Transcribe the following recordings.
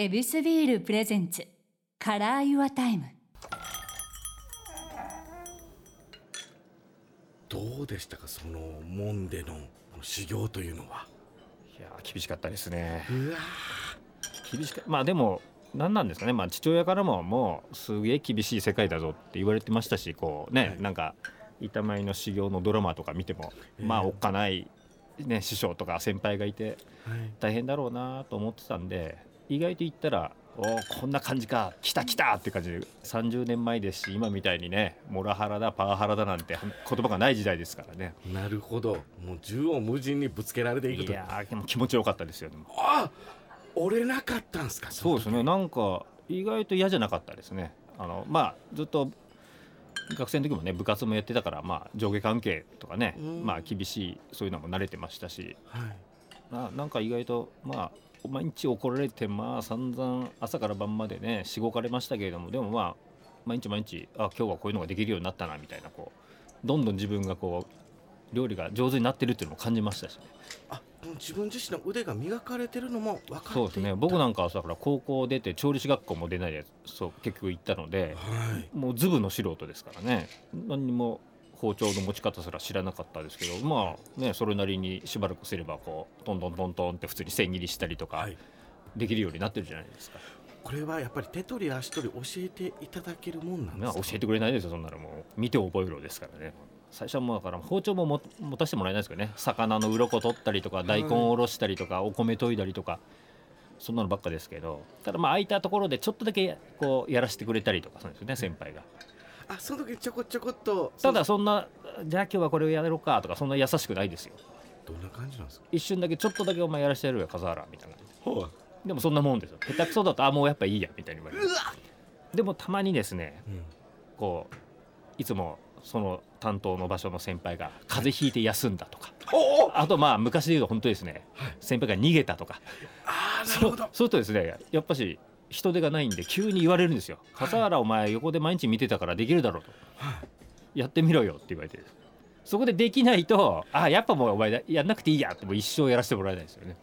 ヱビスビール presents Color Your Time。どうでしたかその門でのあの修行というのは？いや厳しかったですね。うわ厳しかまあでも何なんですかね、まあ、父親からももうすげえ厳しい世界だぞって言われてましたしこうね、はい。なんか板前の修行のドラマとか見ても、ええまあおっかない、ね、師匠とか先輩がいてはい。大変だろうなと思ってたんで意外と言ったら「おーこんな感じか来た来た!」って感じで30年前ですし今みたいにねモラハラだパワハラだなんて言葉がない時代ですからね。なるほど。もう縦横無尽にぶつけられていくと。いやーでも気持ちよかったですよでも。あ折れなかったんすかそうですね。なんか意外と嫌じゃなかったですね。あのまあずっと学生の時もね部活もやってたからまあ上下関係とかねうん。まあ厳しいそういうのも慣れてましたし。はい。ななんか意外とまあ毎日怒られてまあ散々朝から晩までねしごかれましたけれどもでもまあ毎日毎日あ今日はこういうのができるようになったなみたいなこうどんどん自分がこう料理が上手になってるっていうのも感じましたしね。あ自分自身の腕が磨かれてるのも分かってそうですね。僕なんかはだから高校出て調理師学校も出ないでそう結局行ったのではい。もうズブの素人ですからね。何にも包丁の持ち方すら知らなかったですけどまあねそれなりにしばらくすればこうトントントントンって普通に千切りしたりとかはい。できるようになってるじゃないですか、これはやっぱり手取り足取り教えていただけるもんなんでまあ、すか教えてくれないですよそんなのもう。見て覚えろですからね。最初はもうだから包丁もも持たせてもらえないですけどね。魚の鱗取ったりとか大根おろしたりとかお米研いだりとかそんなのばっかですけど。ただまあ空いたところでちょっとだけこうやらせてくれたりとかするんですよね先輩が。あその時ちょこちょこっとただそんなじゃあ今日はこれをやろうかとかそんな優しくないですよ。どんな感じなんですか？一瞬だけちょっとだけお前やらしてやるよ笠原みたいな。ほう。でもそんなもんですよ。下手くそだとあもうやっぱいいやみたいに言われる。でもたまにですねうん。こういつもその担当の場所の先輩が風邪ひいて休んだとか。あとまあ昔で言うと本当ですねはい。先輩が逃げたとか。ああなるそうほどそうするとですねやっぱし人手がないんで急に言われるんですよ「笠原お前横で毎日見てたからできるだろう」と。はい「やってみろよ」って言われてそこでできないと「あやっぱもうお前やんなくていいや」ってもう一生やらせてもらえないですよね。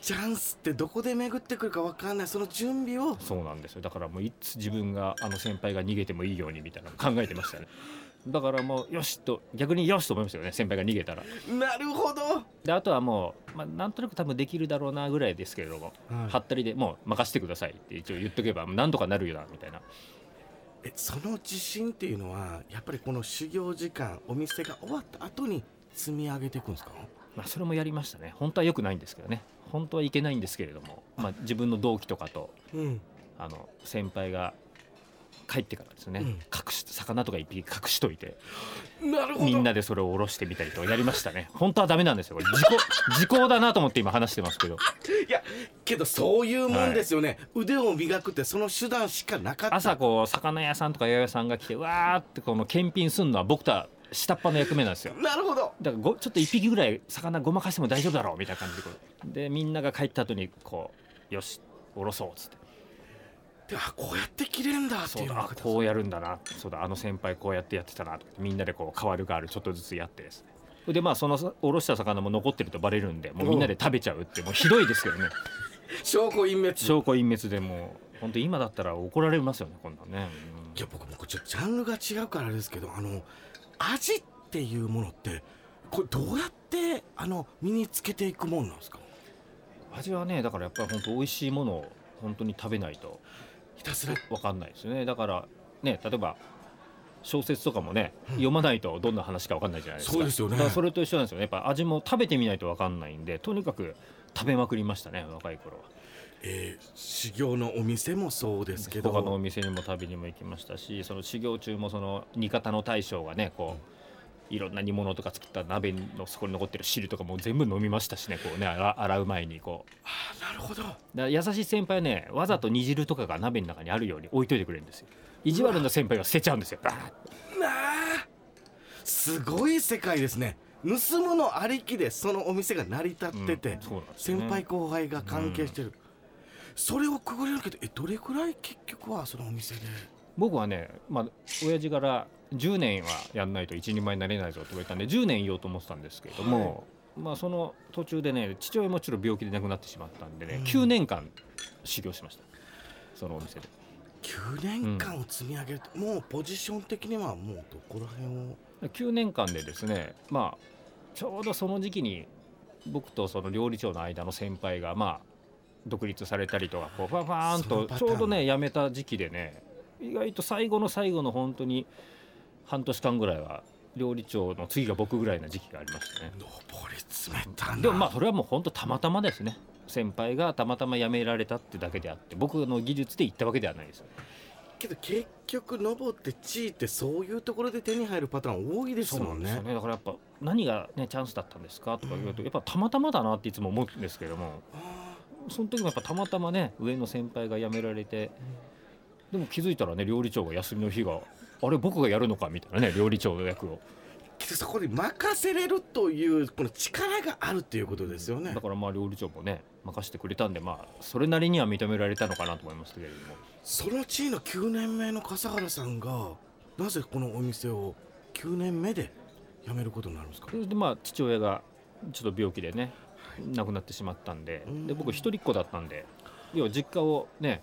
チャンスってどこで巡ってくるかわかんない。その準備を。そうなんですよ。だからもういつ自分があの先輩が逃げてもいいようにみたいなの考えてましたねだからもうよしと逆によしと思いましたよね先輩が逃げたら。なるほど、であとはもう、まあ、なんとなく多分できるだろうなぐらいですけれども、はったりでもう任せてくださいって一応言っとけばなんとかなるよなみたいな。えその自信っていうのはやっぱりこの修行時間お店が終わった後に積み上げていくんですか？まあ、それもやりましたね。本当は良くないんですけどね。本当はいけないんですけれども、まあ、自分の同期とかとうん。あの先輩が帰ってからですね、うん。隠し魚とか一匹隠しといて。なるほど。みんなでそれを下ろしてみたりとかやりましたね。本当はダメなんですよ。これ時効時効だなと思って今話してますけど。いやけどそういうもんですよね、腕を磨くってその手段しかなかった。朝こう魚屋さんとか八百屋さんが来てわーってこの検品するのは僕とは下っ端の役目なんですよ。なるほど。だからごちょっと一匹ぐらい魚ごまかしても大丈夫だろうみたいな感じででみんなが帰った後にこうよし下ろそうっつってであこうやって切れるんだってそいうこうやるんだな。そうだあの先輩こうやってやってたなとかみんなでこう変わる変わるちょっとずつやってですね。でまあそのおろした魚も残ってるとバレるんでもうみんなで食べちゃうってもうひどいですけどね。証拠隠滅。証拠隠滅でもう本当今だったら怒られますよねこんなん。ね、いや僕僕ちょジャンルが違うからですけどあの味っていうものってこれどうやってあの身につけていくもんなんですか？うん味はねだからやっぱり本当美味しいものを本当に食べないとひたすら分かんないですよね。だからね例えば小説とかもね、うん。読まないとどんな話か分かんないじゃないですか。そうですよね。だからそれと一緒なんですよね。やっぱ味も食べてみないと分かんないんでとにかく食べまくりましたね若い頃は。えー修行のお店もそうですけど。他のお店にも食べにも行きましたしその修行中もその煮方の大将がねこういろんな煮物とか作った鍋のそこに残ってる汁とかも全部飲みましたしねこうね洗洗う前にこう。あーなるほど。だ優しい先輩はねわざと煮汁とかが鍋の中にあるように置いといてくれるんですよ。意地悪な先輩が捨てちゃうんですよ。すごい世界ですね。盗むのありきでそのお店が成り立ってて、うんね。先輩後輩が関係してる、それをくぐり抜けてえどれくらい結局はそのお店で？僕はねまあ親父から10年はやんないと一人前になれないぞって言われたんで10年いようと思ってたんですけれども、まあその途中でね父親もちろん病気で亡くなってしまったんでね、うん。9年間修行しました。そのお店で。9年間を積み上げると、もうポジション的にはもうどこら辺を？9年間でですねまあちょうどその時期に僕とその料理長の間の先輩がまあ独立されたりとかこうファファーンとちょうどね辞めた時期でね意外と最後の最後の本当に半年間ぐらいは料理長の次が僕ぐらいな時期がありましたね。上り詰めたな。でもまあそれはもう本当たまたまですね。先輩がたまたま辞められたってだけであって僕の技術で行ったわけではないですけど結局登って地位ってそういうところで手に入るパターン多いですもんね。ね。だからやっぱ何がねチャンスだったんですかとか言うと、やっぱたまたまだなっていつも思うんですけども。あその時もやっぱたまたまね上の先輩が辞められてでも気づいたらね料理長が休みの日があれ僕がやるのかみたいなね料理長の役を。そこに任せれるというこの力があるっていうことですよね。だからまあ料理長もね任せてくれたんでまあそれなりには認められたのかなと思いますけれども。その地位の9年目の笠原さんがなぜこのお店を9年目で辞めることになるんですか？それでまあ父親がちょっと病気でね亡くなってしまったんで。うんで僕一人っ子だったんで要は実家をね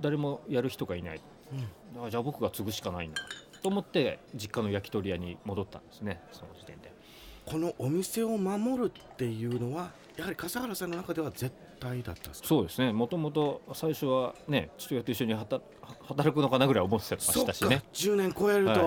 誰もやる人がいないうんあじゃあ僕が継ぐしかないなと思って実家の焼き鳥屋に戻ったんですねその時点で。このお店を守るっていうのはやはり笠原さんの中では絶対だったそうですね。もともと最初はね父親と一緒に働働くのかなぐらい思ってましたしね。10年超えると、はい。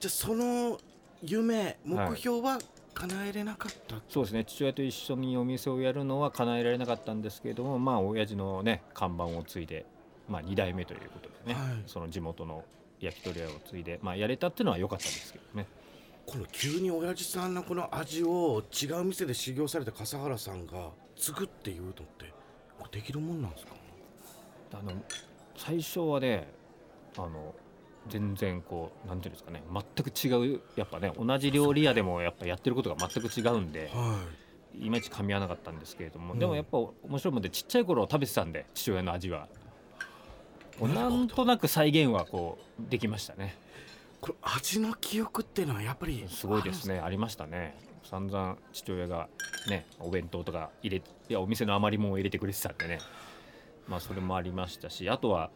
じゃあその夢目標は叶えれなかった、そうですね。父親と一緒にお店をやるのは叶えられなかったんですけれどもまあ親父のね看板を継いでまあ2代目ということでね、はい。その地元の焼き鳥屋を継いでまあやれたっていうのは良かったですけどね。この急に親父さんのこの味を違う店で修行された笠原さんが継ぐっていうのってこれできるもんなんですか？あの最初はねあの全然こうなんていうんですかね全く違うやっぱね同じ料理屋でもやっぱやってることが全く違うんではいまいち噛み合わなかったんですけれども、うん。でもやっぱ面白いもんでちっちゃい頃食べてたんで父親の味はなんとなく再現はこうできましたね。これ味の記憶っていうのはやっぱりすごいですね。ありましたね。散々父親がねお弁当とか入れいやお店の余り物を入れてくれてたんでね。まあそれもありましたしあとは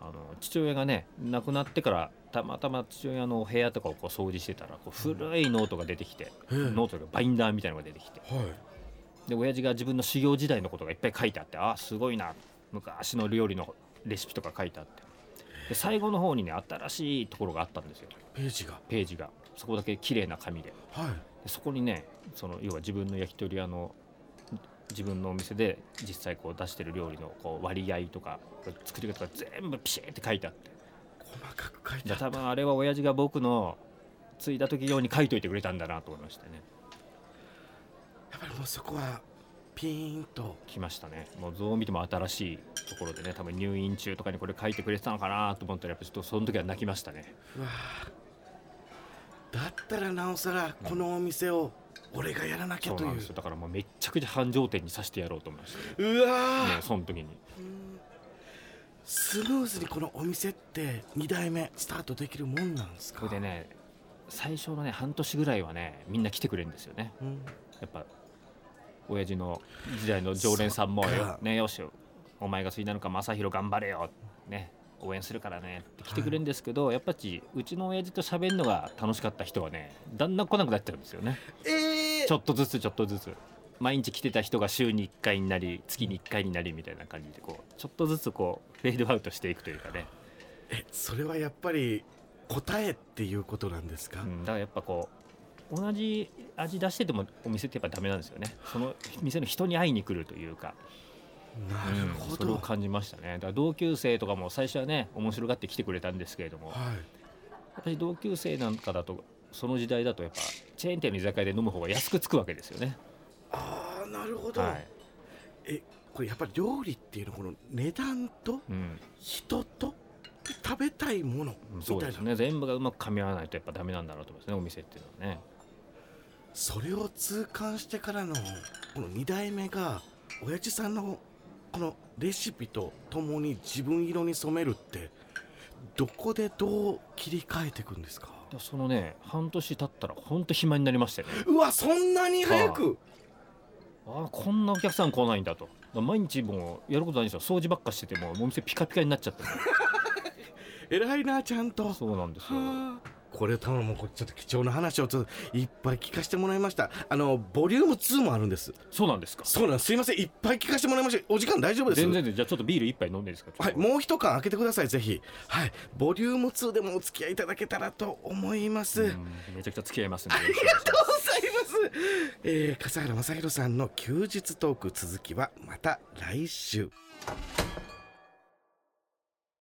あの父親がね亡くなってからたまたま父親のお部屋とかをこう掃除してたらこう古いノートが出てきて、ええ。ノートがバインダーみたいなのが出てきて。はい。で親父が自分の修行時代のことがいっぱい書いてあってあすごいな。昔の料理のレシピとか書いてあって。で最後の方にね新しいところがあったんですよ。ページが。ページが。そこだけ綺麗な紙で。はい。でそこにねその要は自分の焼き鳥屋の自分のお店で実際こう出してる料理のこう割合とか作り方が全部ピシッて書いてあって。細かく書いてであった。多分あれは親父が僕の継いだ時用に書いといてくれたんだなと思いましてね。やっぱりもうそこはピーンと来ましたね。もうどう見ても新しいところでね多分入院中とかにこれ書いてくれてたのかなと思ったらやっぱちょっとその時は泣きましたね。うわー。だったらなおさらこのお店を俺がやらなきゃという。そうなんですよ。だからもうめっちゃくちゃ繁盛店にさせてやろうと思いましたねうわー。ねその時にスムーズにこのお店って2代目スタートできるもんなんですか？これでね最初のね半年ぐらいはねみんな来てくれるんですよね。うん。やっぱ親父の時代の常連さんもよ,、ね、よしお前が継いだのか正弘頑張れよ、ね、応援するからね。って来てくれるんですけど、やっぱりうちの親父と喋るのが楽しかった人はねだんだん来なくなっちゃうんですよね。えー。ちょっとずつちょっとずつ。毎日来てた人が週に1回になり月に1回になりみたいな感じでこうちょっとずつこうフェードアウトしていくというかね、えそれはやっぱり答えっていうことなんですか、うん、だからやっぱこう同じ味出しててもお店ってやっぱダメなんですよね。その店の人に会いに来るというか。なるほうん、それど、を感じましたね。だから同級生とかも最初はね面白がって来てくれたんですけれども。やはい。っぱり同級生なんかだとその時代だとやっぱチェーン店の居酒屋で飲む方が安くつくわけですよね。ああなるほど、はい。えこれやっぱり料理っていうのはこの値段とうん、人と食べたいものみたいうなそですね。全部がうまく噛み合わないとやっぱダメなんだなと思いますねお店っていうのはね。それを痛感してからのこの2代目が親父さんのこのレシピとともに自分色に染めるってどこでどう切り替えていくんですか？でそのね半年経ったらほんと暇になりましたよね。うわそんなに早く！ああこんなお客さん来ないんだと。毎日もうやることないんですよ。掃除ばっかしててもお店ピカピカになっちゃって。偉いなちゃんと。そうなんですよ。はあこれ多分もうちょっと貴重な話をちょっといっぱい聞かせてもらいました。あのボリューム2もあるんです。そうなんですか？そうなんです。すいません。いっぱい聞かせてもらいました。お時間大丈夫です？全然でじゃあちょっとビール一杯飲んでいいですか？はい、もう一缶開けてくださいぜひ。はい。ボリューム2でもお付き合いいただけたらと思います、うんめちゃくちゃ付き合いますんで。ありがとうございます。えー、笠原正宏さんの休日トーク続きはまた来週。